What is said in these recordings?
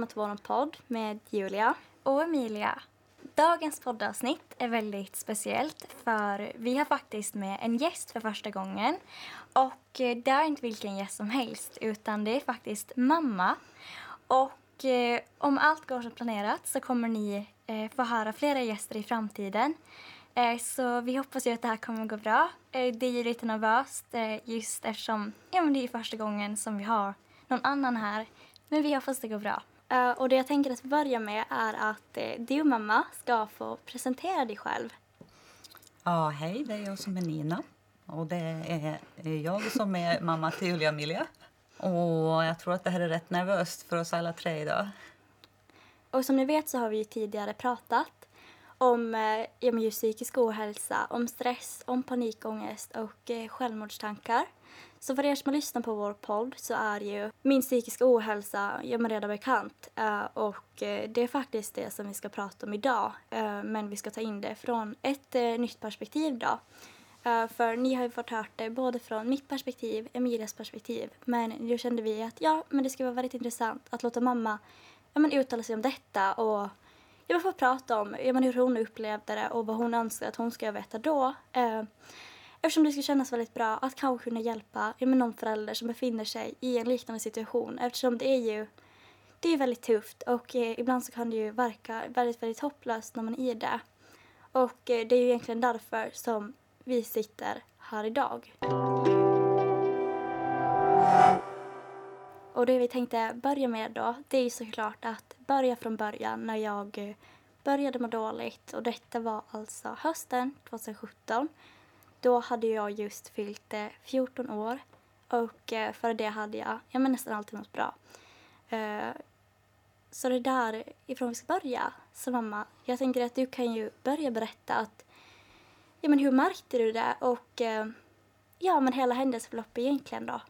välkomna till vår podd med Julia. Och Emilia. Dagens poddavsnitt är väldigt speciellt för vi har faktiskt med en gäst för första gången. Och eh, det är inte vilken gäst som helst utan det är faktiskt mamma. Och eh, om allt går som planerat så kommer ni eh, få höra flera gäster i framtiden. Så vi hoppas ju att det här kommer gå bra. Det är ju lite nervöst just eftersom ja, men det är första gången som vi har någon annan här. Men vi hoppas det går bra. Och det jag tänker att börja med är att du mamma ska få presentera dig själv. Ja, hej, det är jag som är Nina. Och det är jag som är mamma till Julia Emilia. Och jag tror att det här är rätt nervöst för oss alla tre idag. Och som ni vet så har vi tidigare pratat om eh, just psykisk ohälsa, om stress, om panikångest och eh, självmordstankar. Så för er som har lyssnat på vår podd så är ju min psykiska ohälsa ja, redan bekant eh, och eh, det är faktiskt det som vi ska prata om idag. Eh, men vi ska ta in det från ett nytt perspektiv då. För ni har ju fått hört det både från mitt perspektiv, Emilias perspektiv. Men då kände vi att ja, men det skulle vara väldigt intressant att låta mamma ja, men uttala sig om detta och jag vill få prata om ja, men hur hon upplevde det och vad hon önskade att hon ska veta då. Eftersom det skulle kännas väldigt bra att kanske kunna hjälpa ja, någon förälder som befinner sig i en liknande situation eftersom det är ju det är väldigt tufft och eh, ibland så kan det ju verka väldigt, väldigt hopplöst när man är i det. Och eh, det är ju egentligen därför som vi sitter här idag. Och det vi tänkte börja med då, det är ju såklart att börja från början när jag eh, började må dåligt. Och detta var alltså hösten 2017. Då hade jag just fyllt eh, 14 år och eh, före det hade jag ja, men nästan alltid mått bra. Eh, så det är därifrån vi ska börja. Så mamma, jag tänker att du kan ju börja berätta att ja, men hur märkte du det och ja, men hela händelseförloppet egentligen då?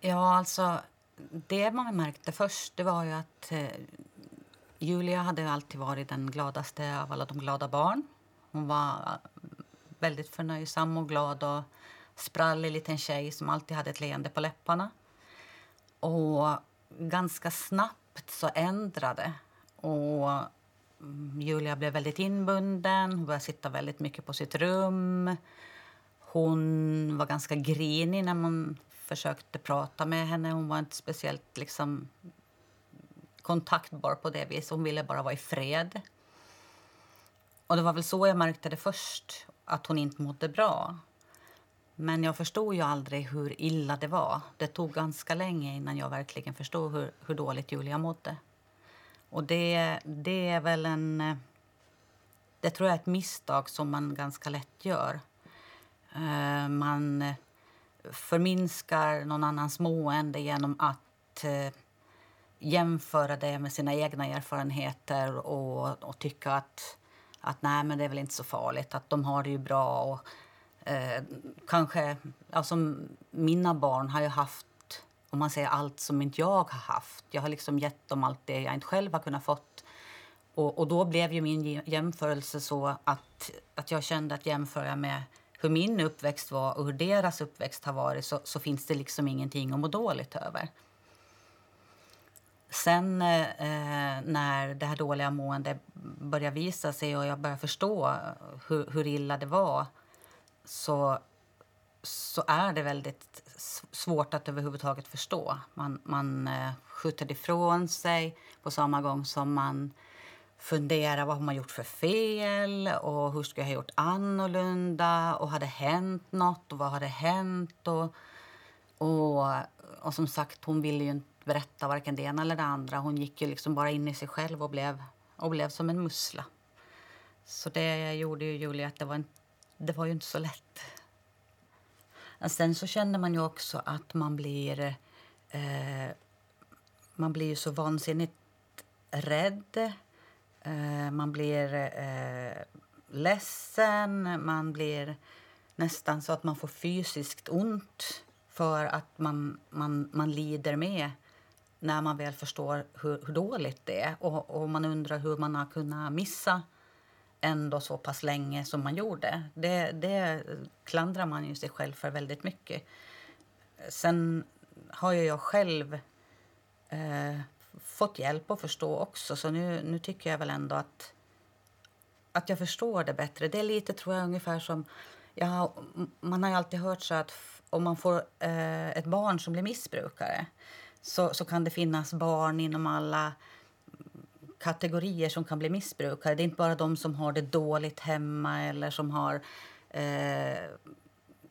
Ja, alltså det man märkte först det var ju att eh, Julia hade alltid varit den gladaste av alla de glada barn. Hon var väldigt förnöjsam och glad och sprallig liten tjej som alltid hade ett leende på läpparna. Och ganska snabbt så ändrade och mm, Julia blev väldigt inbunden, hon började sitta väldigt mycket på sitt rum. Hon var ganska grinig när man försökte prata med henne. Hon var inte speciellt liksom, kontaktbar på det viset. Hon ville bara vara i fred. Och det var väl så jag märkte det först, att hon inte mådde bra. Men jag förstod ju aldrig hur illa det var. Det tog ganska länge innan jag verkligen förstod hur, hur dåligt Julia mådde. Och det, det är väl en... Det tror jag är ett misstag som man ganska lätt gör. Eh, man förminskar någon annans mående genom att eh, jämföra det med sina egna erfarenheter och, och tycka att, att nej, men det är väl inte så farligt, att de har det ju bra. Och, eh, kanske, alltså, mina barn har ju haft om man säger allt som inte jag har haft. Jag har liksom gett dem allt det jag inte själv har kunnat fått. Och, och då blev ju min jämförelse så att, att jag kände att jämföra med hur min uppväxt var och hur deras uppväxt har varit så, så finns det liksom ingenting att må dåligt över. Sen eh, när det här dåliga måendet började visa sig och jag började förstå hur, hur illa det var så, så är det väldigt svårt att överhuvudtaget förstå. Man, man eh, skjuter ifrån sig på samma gång som man funderar vad har man gjort för fel och hur skulle jag ha gjort annorlunda och hade hänt något och vad hade hänt och, och, och som sagt hon ville ju inte berätta varken det ena eller det andra. Hon gick ju liksom bara in i sig själv och blev, och blev som en mussla. Så det gjorde ju Julia att det var, en, det var ju inte så lätt. Sen så känner man ju också att man blir eh, man blir ju så vansinnigt rädd Eh, man blir eh, ledsen, man blir nästan så att man får fysiskt ont för att man, man, man lider med när man väl förstår hur, hur dåligt det är. Och, och, man undrar hur man har kunnat missa ändå så pass länge som man gjorde. Det, det klandrar man ju sig själv för väldigt mycket. Sen har ju jag själv eh, fått hjälp att förstå också. Så nu, nu tycker jag väl ändå att, att jag förstår det bättre. Det är lite, tror jag, ungefär som... Ja, man har ju alltid hört så att om man får eh, ett barn som blir missbrukare så, så kan det finnas barn inom alla kategorier som kan bli missbrukare. Det är inte bara de som har det dåligt hemma eller som har eh,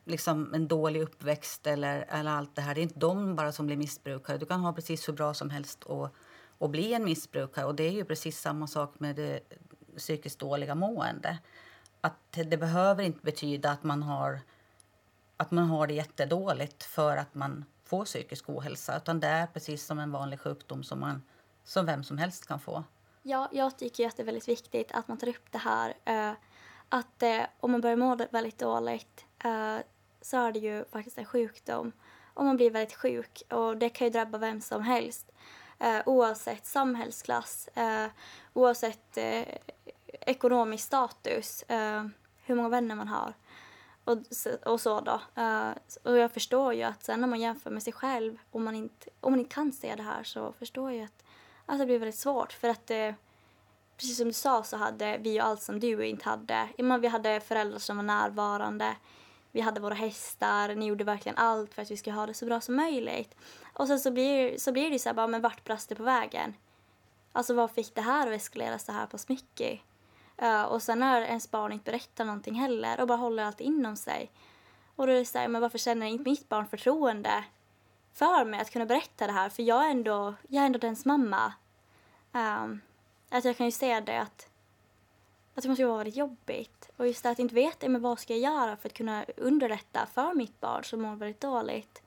liksom en dålig uppväxt eller, eller allt det här. Det är inte de bara som blir missbrukare. Du kan ha precis hur bra som helst och, och bli en missbrukare. Och det är ju precis samma sak med det psykiskt dåliga mående. Att det behöver inte betyda att man har att man har det jättedåligt för att man får psykisk ohälsa. Utan det är precis som en vanlig sjukdom som, man, som vem som helst kan få. Ja, jag tycker att det är väldigt viktigt att man tar upp det här. Eh, att eh, om man börjar må väldigt dåligt eh, så är det ju faktiskt en sjukdom. Om man blir väldigt sjuk och det kan ju drabba vem som helst. Oavsett samhällsklass, oavsett ekonomisk status, hur många vänner man har och, och så då. Uh, och jag förstår ju att sen när man jämför med sig själv, om man inte, om man inte kan se det här så förstår jag att, alltså, det blir väldigt svårt. För att uh, precis som du sa så hade vi ju allt som du inte hade. Man, vi hade föräldrar som var närvarande. Vi hade våra hästar, ni gjorde verkligen allt för att vi skulle ha det så bra som möjligt. Och sen så blir, så blir det ju så här bara, men vart brast det på vägen? Alltså vad fick det här att eskalera så här pass mycket? Uh, och sen när ens barn inte berättar någonting heller och bara håller allt inom sig. Och då är det så här, men varför känner inte mitt barn förtroende för mig att kunna berätta det här? För jag är ändå, jag är ändå dens mamma. Um, att jag kan ju se det att, att det måste vara väldigt jobbigt. Och just det att inte veta, men vad ska jag göra för att kunna underlätta för mitt barn som mår väldigt dåligt.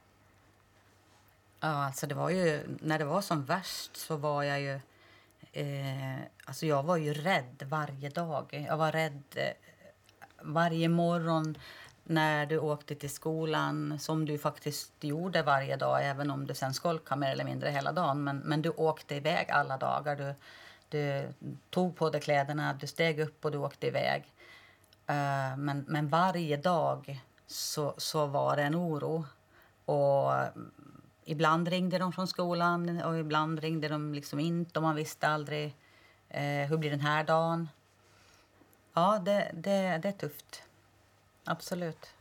Ja, alltså det var ju, när det var som värst så var jag ju Eh, alltså jag var ju rädd varje dag. Jag var rädd eh, varje morgon när du åkte till skolan, som du faktiskt gjorde varje dag, även om du sen skolkade mer eller mindre hela dagen. Men, men du åkte iväg alla dagar. Du, du tog på dig kläderna, du steg upp och du åkte iväg. Uh, men, men varje dag så, så var det en oro. Och ibland ringde de från skolan och ibland ringde de liksom inte och man visste aldrig eh, hur blir den här dagen. Ja, det, det, det är tufft. Absolut.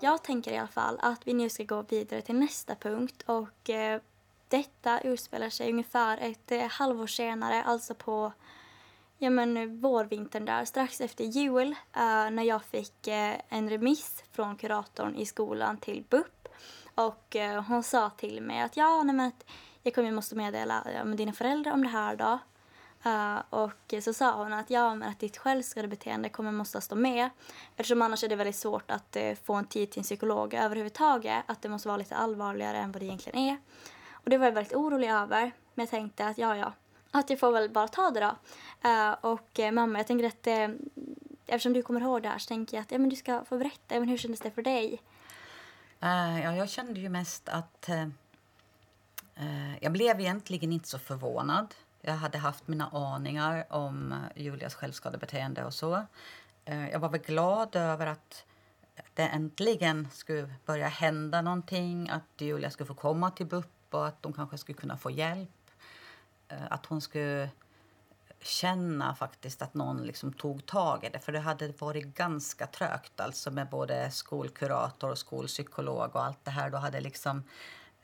Jag tänker i alla fall att vi nu ska gå vidare till nästa punkt och eh, detta utspelar sig ungefär ett eh, halvår senare, alltså på ja, men, eh, vårvintern där, strax efter jul, uh, när jag fick uh, en remiss från kuratorn i skolan till BUP. Och uh, hon sa till mig att ja, nej, men att jag kommer måste meddela ja, med dina föräldrar om det här då. och så sa hon att ja, men att ditt självskadebeteende kommer måste stå med. Eftersom annars är det väldigt svårt att få en tid till en psykolog överhuvudtaget. Att det måste vara lite allvarligare än vad det egentligen är. Och det var jag väldigt orolig över. Men jag tänkte att ja, ja, att jag får väl bara ta det då. Uh, och uh, mamma, jag tänker att uh, eftersom du kommer ihåg det här så tänker jag att ja, men du ska få berätta. Men hur kändes det för dig? ja, jag kände ju mest att jag blev egentligen inte så förvånad. Jag hade haft mina aningar om Julias självskadebeteende och så. jag var väl glad över att det äntligen skulle börja hända någonting, att Julia skulle få komma till BUP och att de kanske skulle kunna få hjälp. Eh, att hon skulle känna faktiskt att någon liksom tog tag i det. För det hade varit ganska trögt alltså med både skolkurator och skolpsykolog och allt det här. Då hade liksom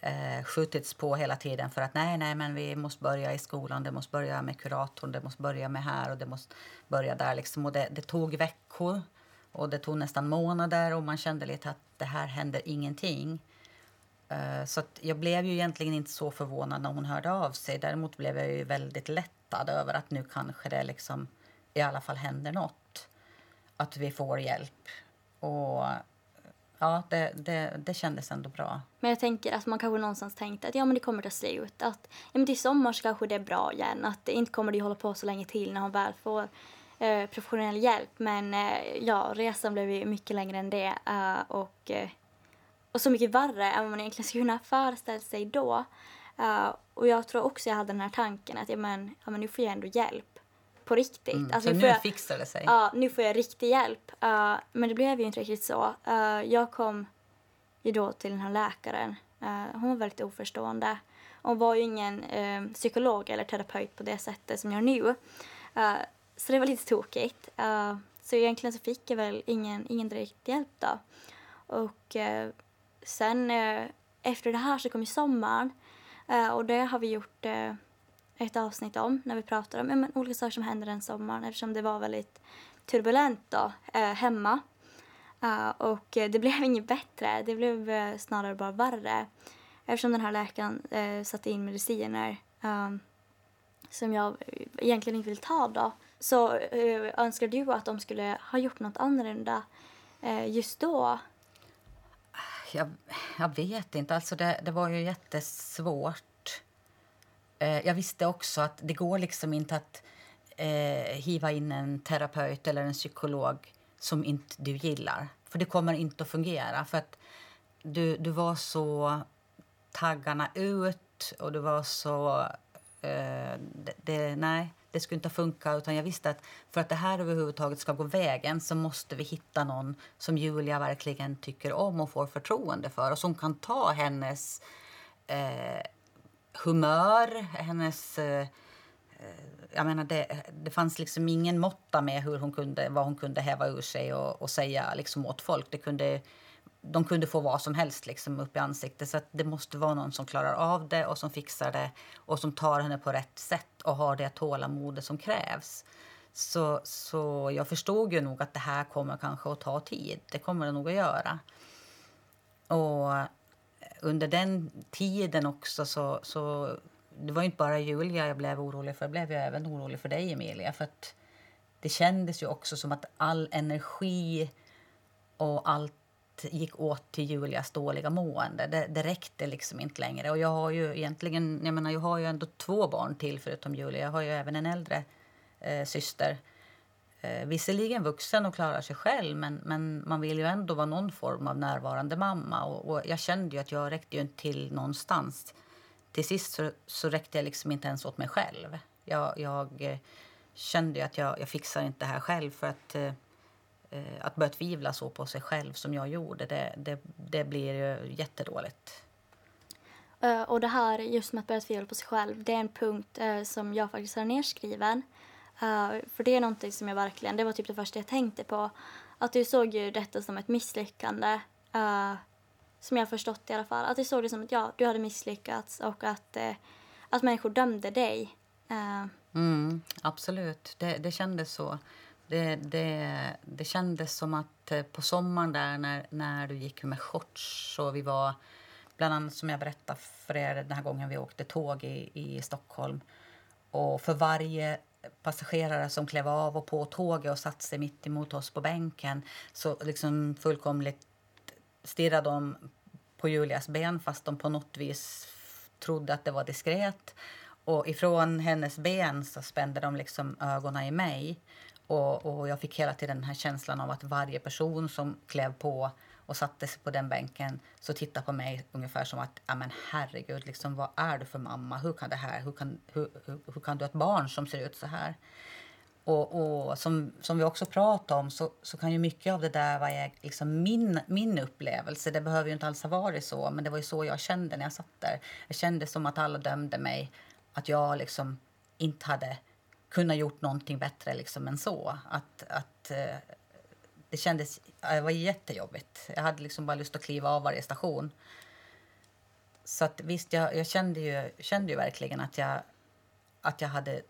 eh, skjutits på hela tiden för att nej, nej, men vi måste börja i skolan, det måste börja med kuratorn, det måste börja med här och det måste börja där liksom. Och det, det tog veckor och det tog nästan månader och man kände lite att det här händer ingenting. Eh, så jag blev ju egentligen inte så förvånad när hon hörde av sig. Däremot blev jag ju väldigt lättad över att nu kanske det liksom i alla fall händer något. Att vi får hjälp. Och ja, det, det, det kändes ändå bra. Men jag tänker att man kanske någonstans tänkte att ja, men det kommer ta slut. Att ja, men till sommar så kanske det är bra igen. Att inte kommer det hålla på så länge till när hon väl får eh, professionell hjälp. Men eh, ja, resan blev ju mycket längre än det. Eh, och eh, och så mycket värre än vad man egentligen skulle kunna föreställa sig då. Uh, och jag tror också jag hade den här tanken att ja, men, ja, men nu får jag ändå hjälp. På riktigt. Mm, alltså, så nu, nu jag, fixar det sig? Ja, uh, nu får jag riktig hjälp. Uh, men det blev ju inte riktigt så. Uh, jag kom ju då till den här läkaren. Hon var väldigt oförstående. Hon var ju ingen psykolog eller terapeut på det sättet som jag nu. Uh, så det var lite tokigt. så egentligen så fick jag väl ingen, ingen direkt hjälp då. Och sen eh, efter det här så kom sommaren eh, och det har vi gjort eh, ett avsnitt om när vi pratar om men, olika saker som hände den sommaren eftersom det var väldigt turbulent då, eh, hemma. Uh, och det blev inget bättre, det blev snarare bara värre eftersom den här läkaren satte in mediciner um, som jag egentligen inte vill ta då. Så uh, önskar du att de skulle ha gjort något annorlunda just då? Jag, jag vet inte. Alltså det, det var ju jättesvårt Eh, jag visste också att det går liksom inte att eh, hiva in en terapeut eller en psykolog som inte du gillar. För det kommer inte att fungera. För att du, du var så taggarna ut och du var så... Eh, det, det, nej, det skulle inte funka. Utan jag visste att för att det här överhuvudtaget ska gå vägen så måste vi hitta någon som Julia verkligen tycker om och får förtroende för och som kan ta hennes eh, humör, hennes... Eh, eh jag menar, det, det fanns liksom ingen måtta med hur hon kunde, vad hon kunde häva ur sig och, och säga liksom åt folk. Det kunde, de kunde få vad som helst liksom upp i ansiktet. Så det måste vara någon som klarar av det och som fixar det och som tar henne på rätt sätt och har det tålamod som krävs. Så, så jag förstod ju nog att det här kommer kanske att ta tid. Det kommer det nog att göra. Och under den tiden också så, så det var inte bara Julia jag blev orolig för, jag blev ju även orolig för dig Emilia. För att det kändes ju också som att all energi och allt gick åt till Julias dåliga mående. Det, det räckte liksom inte längre. Och jag har ju egentligen, jag menar jag har ju ändå två barn till förutom Julia. Jag har ju även en äldre eh, syster eh, visserligen vuxen och klarar sig själv men, men man vill ju ändå vara någon form av närvarande mamma. Och, och jag kände ju att jag räckte ju inte till någonstans. Till sist så, så räckte jag liksom inte ens åt mig själv. Jag, jag eh, kände att jag, jag fixar inte det här själv för att eh, att börja tvivla så på sig själv som jag gjorde, det, det, det blir ju jättedåligt. Uh, och det här just med att börja tvivla på sig själv, det är en punkt uh, som jag faktiskt har nedskriven. Uh, för det är någonting som jag verkligen, det var typ det första jag tänkte på. Att du såg ju detta som ett misslyckande. Som jag förstått i alla fall. Att du såg det som att ja, du hade misslyckats och att, att människor dömde dig. Mm, absolut, det, det kändes så. Det, det, det kändes som att eh, på sommaren där när, när du gick med shorts och vi var bland annat som jag berättade för er den här gången vi åkte tåg i, i Stockholm och för varje passagerare som klev av och på tåget och satte sig mitt emot oss på bänken så liksom fullkomligt stirrade de på Julias ben fast de på något vis trodde att det var diskret. Och ifrån hennes ben så spände de liksom ögonen i mig. Och, och jag fick hela tiden den här känslan av att varje person som klev på och satte sig på den bänken så tittade på mig ungefär som att ja men herregud, liksom, vad är du för mamma? Hur kan det här? Hur kan, hur, hur, hur kan du ha ett barn som ser ut så här? Och, och som, som vi också pratade om så, så kan ju mycket av det där vara liksom min, min upplevelse. Det behöver ju inte alls ha varit så, men det var ju så jag kände när jag satt där. Jag kände som att alla dömde mig, att jag liksom inte hade kunna gjort någonting bättre liksom än så. Att, att eh, det kändes det var jättejobbigt. Jag hade liksom bara lust att kliva av varje station. Så att, visst, jag, jag kände, ju, kände ju verkligen att jag, att jag hade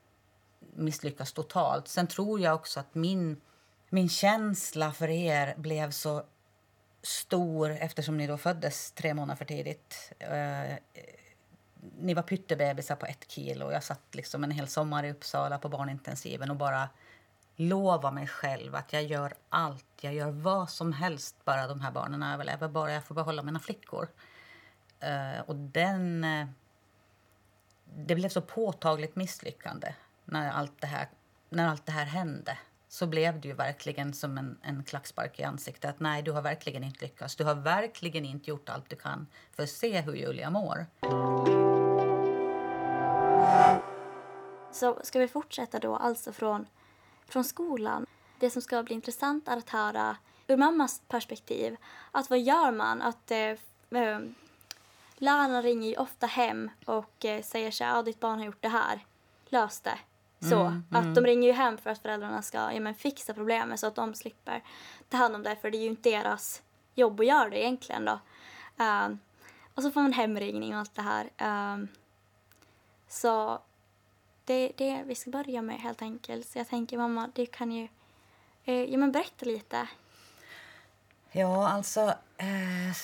misslyckats totalt. Sen tror jag också att min, min känsla för er blev så stor eftersom ni då föddes tre månader för tidigt. Eh, ni var pyttebebisar på ett kilo. Jag satt liksom en hel sommar i Uppsala på barnintensiven och bara lova mig själv att jag gör allt, jag gör vad som helst bara de här barnen överlever, bara jag får behålla mina flickor. Uh, och den... Uh, det blev så påtagligt misslyckande när allt det här, när allt det här hände. Så blev det ju verkligen som en, en klackspark i ansiktet. Att nej, du har verkligen inte lyckats. Du har verkligen inte gjort allt du kan för att se hur Julia mår. Så ska vi fortsätta då alltså från från skolan. Det som ska bli intressant är att höra ur mammas perspektiv, att vad gör man? Att eh, eh, lärarna ringer ju ofta hem och eh, säger så här, ja, ditt barn har gjort det här, lös det. Så, Mm, att mm. de ringer ju hem för att föräldrarna ska ja, men, fixa problemet så att de slipper ta hand om det, för det är ju inte deras jobb att göra det egentligen då. Ehm, och så får man hemringning och allt det här. Ehm, så det är det vi ska börja med helt enkelt. Så jag tänker mamma, du kan ju eh, ja, men berätta lite. Ja, alltså... Eh,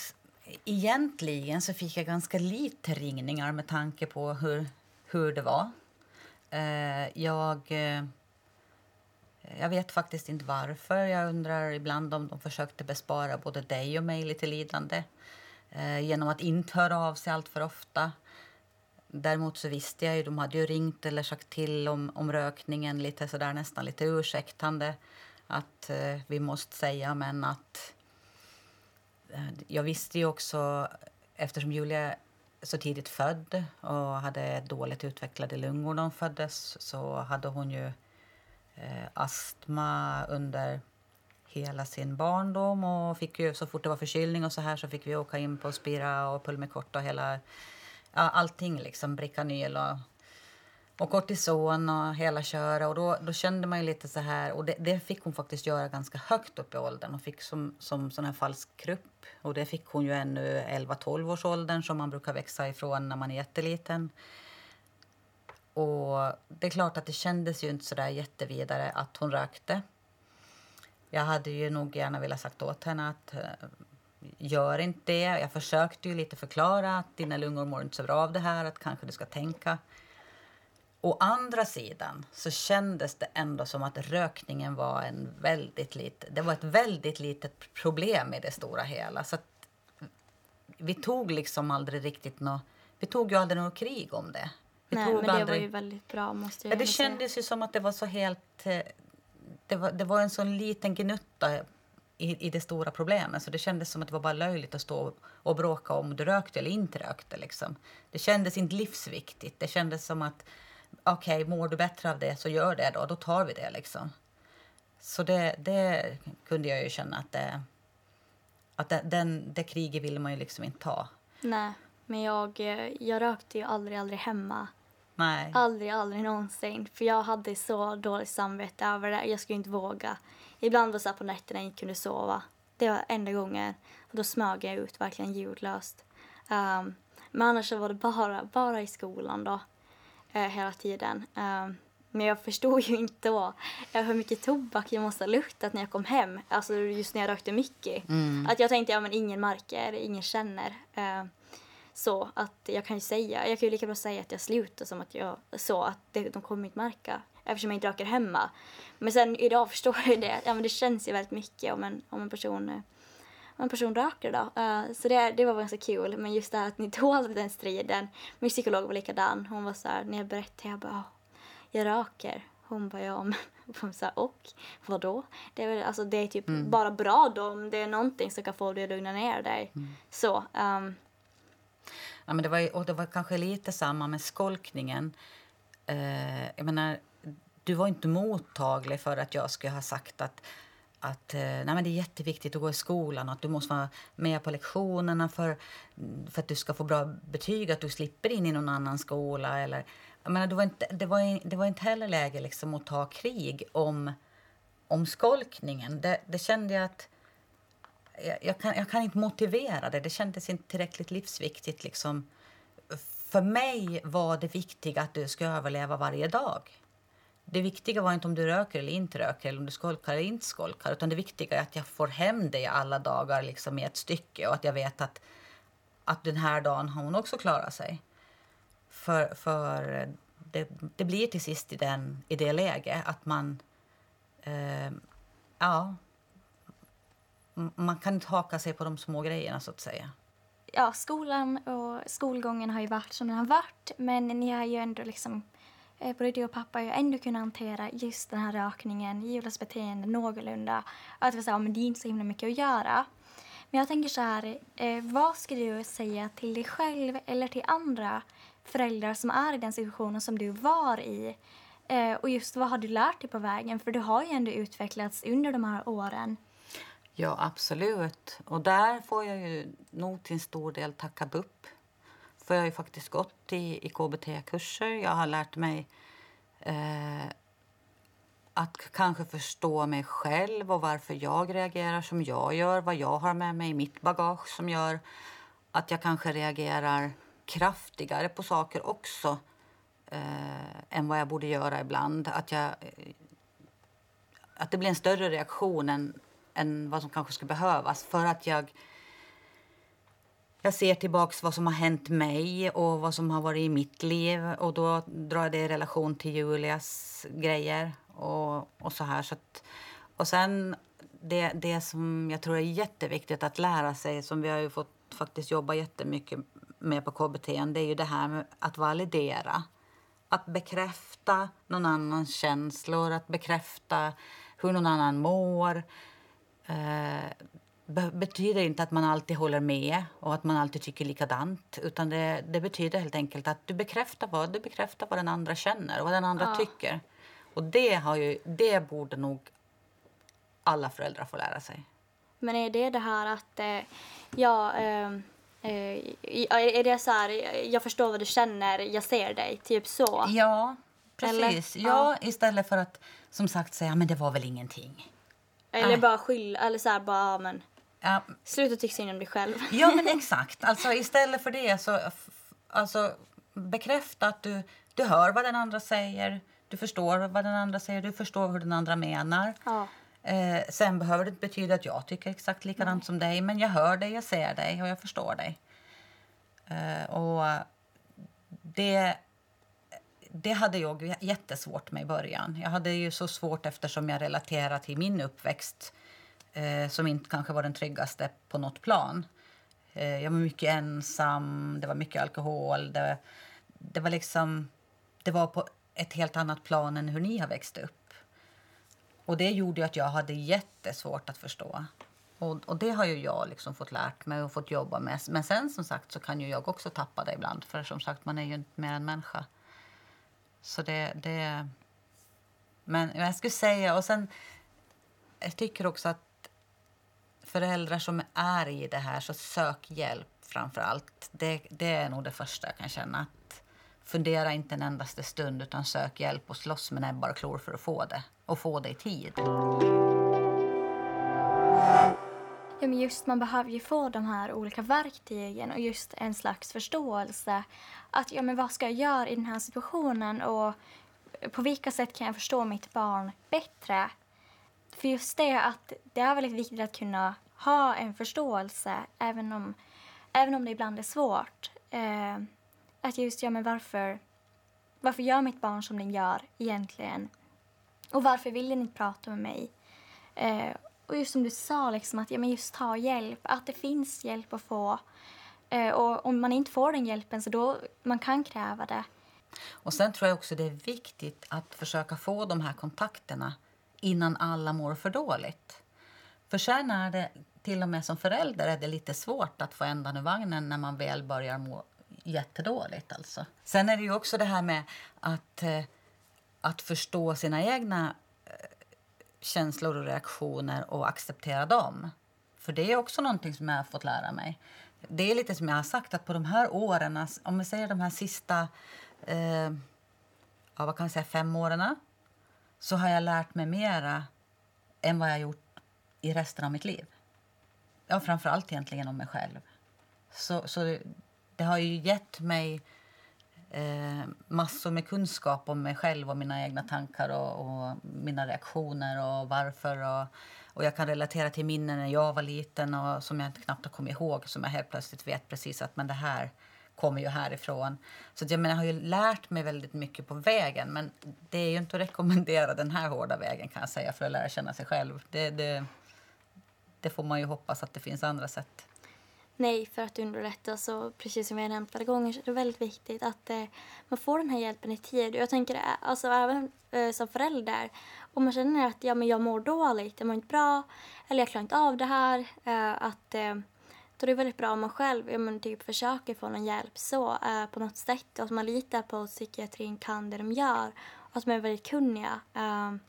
egentligen så fick jag ganska lite ringningar med tanke på hur, hur det var. Eh, jag... Eh, jag vet faktiskt inte varför. Jag undrar ibland om de försökte bespara både dig och mig lite lidande eh, genom att inte höra av sig allt för ofta. Däremot så visste jag ju, de hade ju ringt eller sagt till om, om rökningen lite sådär nästan lite ursäktande. Att eh, vi måste säga men att eh, jag visste ju också eftersom Julia är så tidigt född och hade dåligt utvecklade lungor när hon föddes så hade hon ju eh, astma under hela sin barndom och fick ju så fort det var förkylning och så här så fick vi åka in på Spira och Pulmicort och hela ja, allting liksom Bricanyl och och kortison och hela köret. Och då, då kände man ju lite så här, och det, det fick hon faktiskt göra ganska högt upp i åldern. Hon fick som, som sån här falsk krupp. Och det fick hon ju ännu 11-12 års åldern som man brukar växa ifrån när man är jätteliten. Och det är klart att det kändes ju inte så där jättevidare att hon rökte. Jag hade ju nog gärna velat sagt åt henne att eh, gör inte det. Jag försökte ju lite förklara att dina lungor mår inte så bra av det här, att kanske du ska tänka. Å andra sidan så kändes det ändå som att rökningen var en väldigt lit, det var ett väldigt litet problem i det stora hela. Så vi tog liksom aldrig riktigt nå, vi tog ju aldrig något krig om det. Vi Nej, men det var ju väldigt bra måste jag Ja, det kändes ju som att det var så helt... eh, Det var, det var en sån liten gnutta i, i det stora problemet. Så det kändes som att det var bara löjligt att stå och bråka om du rökte eller inte rökte. Liksom. Det kändes inte livsviktigt. Det kändes som att okej, mår du bättre av det så gör det då. Då tar vi det liksom. Så det, det kunde jag ju känna att det... Att det, den, det kriget ville man ju liksom inte ta. Nej, men jag, eh, jag rökte ju aldrig, aldrig hemma. Nej. Aldrig, aldrig någonsin. För jag hade så dåligt samvete över det. Jag skulle inte våga. Ibland var det så på nätterna jag inte kunde sova. Det var enda gången. Och då smög jag ut verkligen ljudlöst. Um, men annars var det bara, bara i skolan då. eh, hela tiden. Um, men jag förstod ju inte då eh, hur mycket tobak jag måste ha luktat när jag kom hem. Alltså just när jag rökte mycket. Mm. Att jag tänkte, ja men ingen märker, ingen känner. Eh, så att jag kan ju säga, jag kan ju lika bra säga att jag slutar som att jag, så att det, de kommer inte märka. Eftersom jag inte röker hemma. Men sen idag förstår jag ju det, ja men det känns ju väldigt mycket om en, om en person eh, om en person röker då. Eh, så det, det var ganska kul. Men just det här att ni aldrig den striden. Min psykolog var likadan. Hon var så här, när jag berättade, jag bara, "Ja, jag röker. Hon bara, ja men, hon sa, och vadå? Det är, väl, alltså, det är typ bara bra då om det är någonting som kan få dig att lugna ner dig. Så, ehm, Ja, men det, var, och det var kanske lite samma med skolkningen. Eh, jag menar, du var inte mottaglig för att jag skulle ha sagt att, att eh, nej, men det är jätteviktigt att gå i skolan och att du måste vara med på lektionerna för, för att du ska få bra betyg, att du slipper in i någon annan skola. Eller, jag menar, det, var inte, det, var, det var inte heller läge liksom att ta krig om, om skolkningen. Det, det kände jag att jag, jag, kan, jag kan inte motivera det. Det kändes inte tillräckligt livsviktigt. Liksom. För mig var det viktiga att du ska överleva varje dag. Det viktiga var inte om du röker eller inte röker, eller om du skolkar eller inte skolkar. Utan det viktiga är att jag får hem dig alla dagar liksom, i ett stycke och att jag vet att, att den här dagen har hon också klarat sig. För, för det, det blir till sist i, den, i det läget att man... Eh, ja, man kan inte haka sig på de små grejerna så att säga. ja, skolan och skolgången har ju varit som den har varit. Men ni har ju ändå liksom, Eh, både du och pappa har ju ändå kunnat hantera just den här rökningen, Julas beteende någorlunda. Att vi sa, men det är inte så himla mycket att göra. Men jag tänker så här, eh, vad skulle du säga till dig själv eller till andra föräldrar som är i den situationen som du var i? Eh, och just vad har du lärt dig på vägen? För du har ju ändå utvecklats under de här åren. Ja, absolut. Och där får jag ju nog till en stor del tacka BUP. För jag har ju faktiskt gått i, i KBT-kurser. Jag har lärt mig eh, att kanske förstå mig själv och varför jag reagerar som jag gör. Vad jag har med mig i mitt bagage som gör att jag kanske reagerar kraftigare på saker också eh, än vad jag borde göra ibland. Att, jag, eh, att det blir en större reaktion än, än vad som kanske skulle behövas för att jag jag ser tillbaks vad som har hänt mig och vad som har varit i mitt liv och då drar jag det i relation till Julias grejer och, och så här. Så att, och sen det, det som jag tror är jätteviktigt att lära sig som vi har ju fått faktiskt jobba jättemycket med på KBT det är ju det här med att validera. Att bekräfta någon annans känslor, att bekräfta hur någon annan mår. Eh, betyder inte att man alltid håller med och att man alltid tycker likadant. Utan det, det betyder helt enkelt att du bekräftar vad, du bekräftar vad den andra känner och vad den andra ja. tycker. Och det, har ju, det borde nog alla föräldrar få lära sig. Men är det det här att, eh, ja, eh, eh, är det så här, jag förstår vad du känner, jag ser dig, typ så? Ja, precis. Eller? Ja, ja, istället för att som sagt säga, men det var väl ingenting. Eller Nej. bara skylla, eller så här, bara, men ja. sluta tycka synd om dig själv. Ja, men exakt. Alltså istället för det så, alltså bekräfta att du, du hör vad den andra säger, du förstår vad den andra säger, du förstår hur den andra menar. Ja. Eh, sen behöver det inte betyda att jag tycker exakt likadant Nej. som dig, men jag hör dig, jag ser dig och jag förstår dig. Eh, och det, det hade jag jättesvårt med i början. Jag hade ju så svårt eftersom jag relaterar till min uppväxt eh, som inte kanske var den tryggaste på något plan. Eh, jag var mycket ensam, det var mycket alkohol. Det, det var liksom... Det var på ett helt annat plan än hur ni har växt upp. Och det gjorde att jag hade jättesvårt att förstå. Och, och det har ju jag liksom fått lärt mig och fått jobba med. Men sen som sagt så kan ju jag också tappa det ibland. För som sagt, man är ju inte mer än människa. Så det... det men jag skulle säga, och sen... Jag tycker också att föräldrar som är i det här, så sök hjälp framför allt. Det, det är nog det första jag kan känna. Fundera inte en endaste stund utan sök hjälp och slåss med näbbar och klor för att få det. Och få det i tid. Ja, men just man behöver ju få de här olika verktygen och just en slags förståelse. Att ja, men vad ska jag göra i den här situationen och på vilka sätt kan jag förstå mitt barn bättre? För just det att det är väldigt viktigt att kunna ha en förståelse även om, även om det ibland är svårt. Eh, att just, ja men varför, varför gör mitt barn som den gör egentligen? Och varför vill den inte prata med mig? Eh, och just som du sa, liksom, att ja, men just ta hjälp, att det finns hjälp att få. Eh, och om man inte får den hjälpen så då man kan kräva det. Och sen tror jag också det är viktigt att försöka få de här kontakterna innan alla mår för dåligt. För sen är det, till och med som förälder, är det lite svårt att få ändan ur vagnen när man väl börjar må jättedåligt. Alltså. Sen är det ju också det här med att, eh, att förstå sina egna eh, känslor och reaktioner och acceptera dem. För det är också någonting som jag har fått lära mig. Det är lite som jag har sagt att på de här åren, om vi säger de här sista eh, ja, vad kan jag säga, fem åren så har jag lärt mig mera än vad jag gjort i resten av mitt liv. Ja, framför allt egentligen om mig själv. Så, så det har ju gett mig eh, massor med kunskap om mig själv och mina egna tankar och, och mina reaktioner och varför. Och, och jag kan relatera till minnen när jag var liten och som jag knappt har kommit ihåg som jag helt plötsligt vet precis att men det här kommer ju härifrån. Så jag, menar, jag har ju lärt mig väldigt mycket på vägen men det är ju inte att rekommendera den här hårda vägen kan jag säga för att lära känna sig själv. Det, det, det får man ju hoppas att det finns andra sätt. Nej, för att underlätta så precis som vi har nämnt flera gånger så är det väldigt viktigt att eh, man får den här hjälpen i tid. Jag tänker eh, alltså även eh, som förälder, om man känner att ja, men jag mår dåligt, jag mår inte bra eller jag klarar inte av det här, eh, att eh, eh, då är det väldigt bra om man själv ja, men typ försöker få någon hjälp så eh, på något sätt och att man litar på att psykiatrin kan det de gör och att de är väldigt kunniga. Ehm,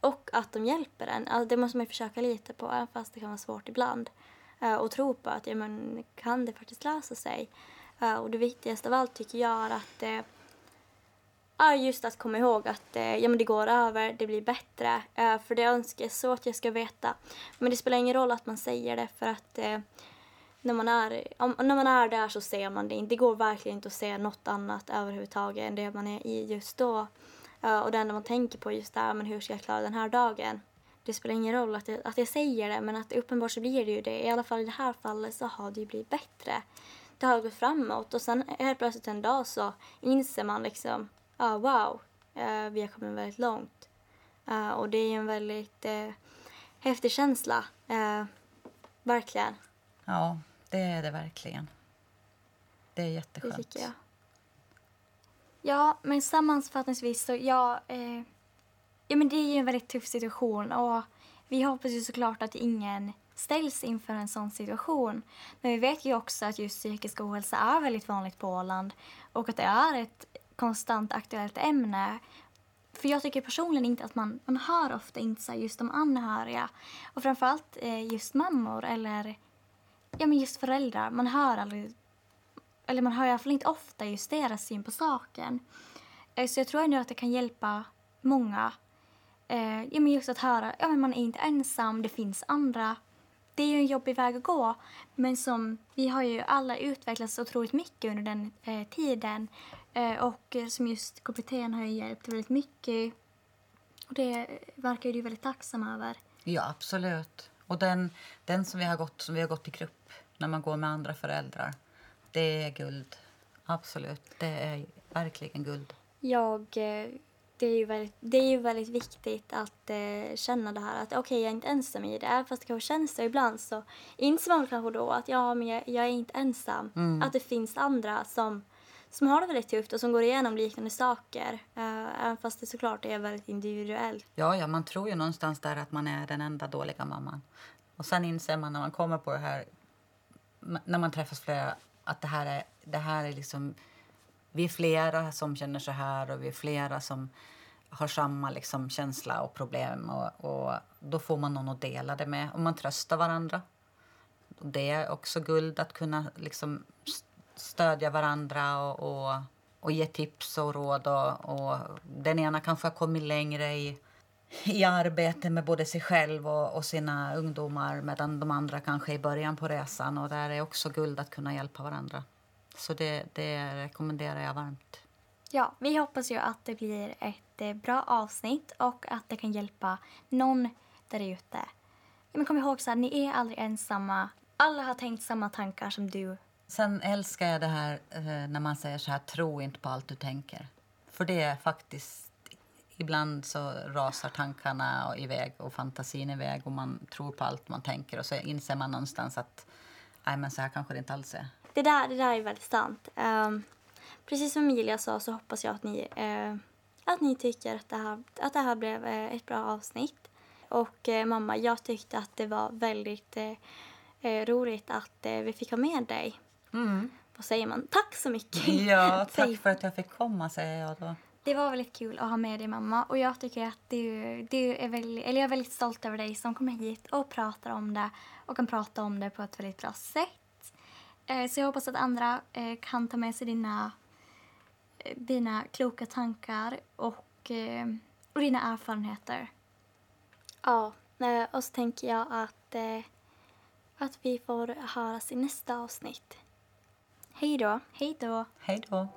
och att de hjälper en. Alltså, det måste man försöka lita på, även fast det kan vara svårt ibland. eh, och tro på att ja, men, kan det faktiskt lösa sig. Eh, och det viktigaste av allt tycker jag är att uh, Ja, just att komma ihåg att eh, ja, men det går över, det blir bättre. Eh, för det önskar jag så att jag ska veta. Men det spelar ingen roll att man säger det för att eh, när, man är, om, när man är där så ser man det. Det går verkligen inte att se något annat överhuvudtaget än det man är i just då. Och det enda man tänker på just där, men hur ska jag klara den här dagen? Det spelar ingen roll att jag, att jag säger det, men att uppenbart så blir det ju det. I alla fall i det här fallet så har det ju blivit bättre. Det har gått framåt och sen helt plötsligt en dag så inser man liksom ah, wow, eh, vi har kommit väldigt långt. Och det är ju en väldigt eh, häftig känsla, eh, verkligen. Ja, det är det verkligen. Det är jätteskönt. Det tycker jag. Ja, men sammanfattningsvis så ja, eh, ja men det är ju en väldigt tuff situation och vi hoppas ju såklart att ingen ställs inför en sån situation. Men vi vet ju också att just psykisk ohälsa är väldigt vanligt på Åland och att det är ett konstant aktuellt ämne. För jag tycker personligen inte att man, man hör ofta inte just de anhöriga. Och framförallt eh, just mammor eller ja, men just föräldrar. Man hör aldrig, eller man hör i alla fall inte ofta just deras syn på saken. Eh, så jag tror ändå att det kan hjälpa många. Eh, ja, men just att höra, ja men man är inte ensam, det finns andra. Det är ju en jobbig väg att gå, men som vi har ju alla utvecklats otroligt mycket under den eh, tiden. Eh, och som just KBT har ju hjälpt väldigt mycket. Och det verkar ju väldigt tacksam över. Ja, absolut. Och den, den som, vi har gått, som vi har gått i grupp, när man går med andra föräldrar, det är guld. Absolut, det är verkligen guld. Jag, eh, det är ju väldigt, det är ju väldigt viktigt att eh, känna det här att okej, okay, jag är inte ensam i det. Fast det kanske känns så ibland så inser man kanske då att ja, men jag, jag är inte ensam. Mm. Att det finns andra som som har det väldigt tufft och som går igenom liknande saker. Uh, även fast det såklart är väldigt individuellt. Ja, ja, man tror ju någonstans där att man är den enda dåliga mamman. Och sen inser man när man kommer på det här, när man träffas flera, att det här är, det här är liksom, vi är flera som känner så här och vi är flera som har samma liksom, känsla och problem och, och då får man någon att dela det med och man tröstar varandra. Det är också guld att kunna liksom stödja varandra och, och, och ge tips och råd. Och, och den ena kanske har kommit längre i, i arbete med både sig själv och, och, sina ungdomar medan de andra kanske är i början på resan. Och där är också guld att kunna hjälpa varandra. Så det, det rekommenderar jag varmt. Ja, vi hoppas ju att det blir ett eh, bra avsnitt och att det kan hjälpa någon där ute. Men kom ihåg att ni är aldrig ensamma. Alla har tänkt samma tankar som du Sen älskar jag det här eh, när man säger så här, tro inte på allt du tänker. För det är faktiskt, ibland så rasar tankarna iväg och fantasin iväg och man tror på allt man tänker och så inser man någonstans att nej men så här kanske det inte alls är. Det där, det där är väldigt sant. Um, precis som Emilia sa så hoppas jag att ni, uh, att ni tycker att det här, att det här blev uh, ett bra avsnitt. Och uh, mamma, jag tyckte att det var väldigt roligt att vi fick ha med dig. Mm. Vad säger man? Tack så mycket! Ja, tack för att jag fick komma säger jag då. Det var väldigt kul att ha med dig mamma och jag tycker att du, du är väldigt, eller jag är väldigt stolt över dig som kommer hit och pratar om det och kan prata om det på ett väldigt bra sätt. Eh, så jag hoppas att andra eh, kan ta med sig dina, eh, dina kloka tankar och, och dina erfarenheter. Ja, och så tänker jag att, att vi får höras i nästa avsnitt. Hej då. Hej då. Hej då.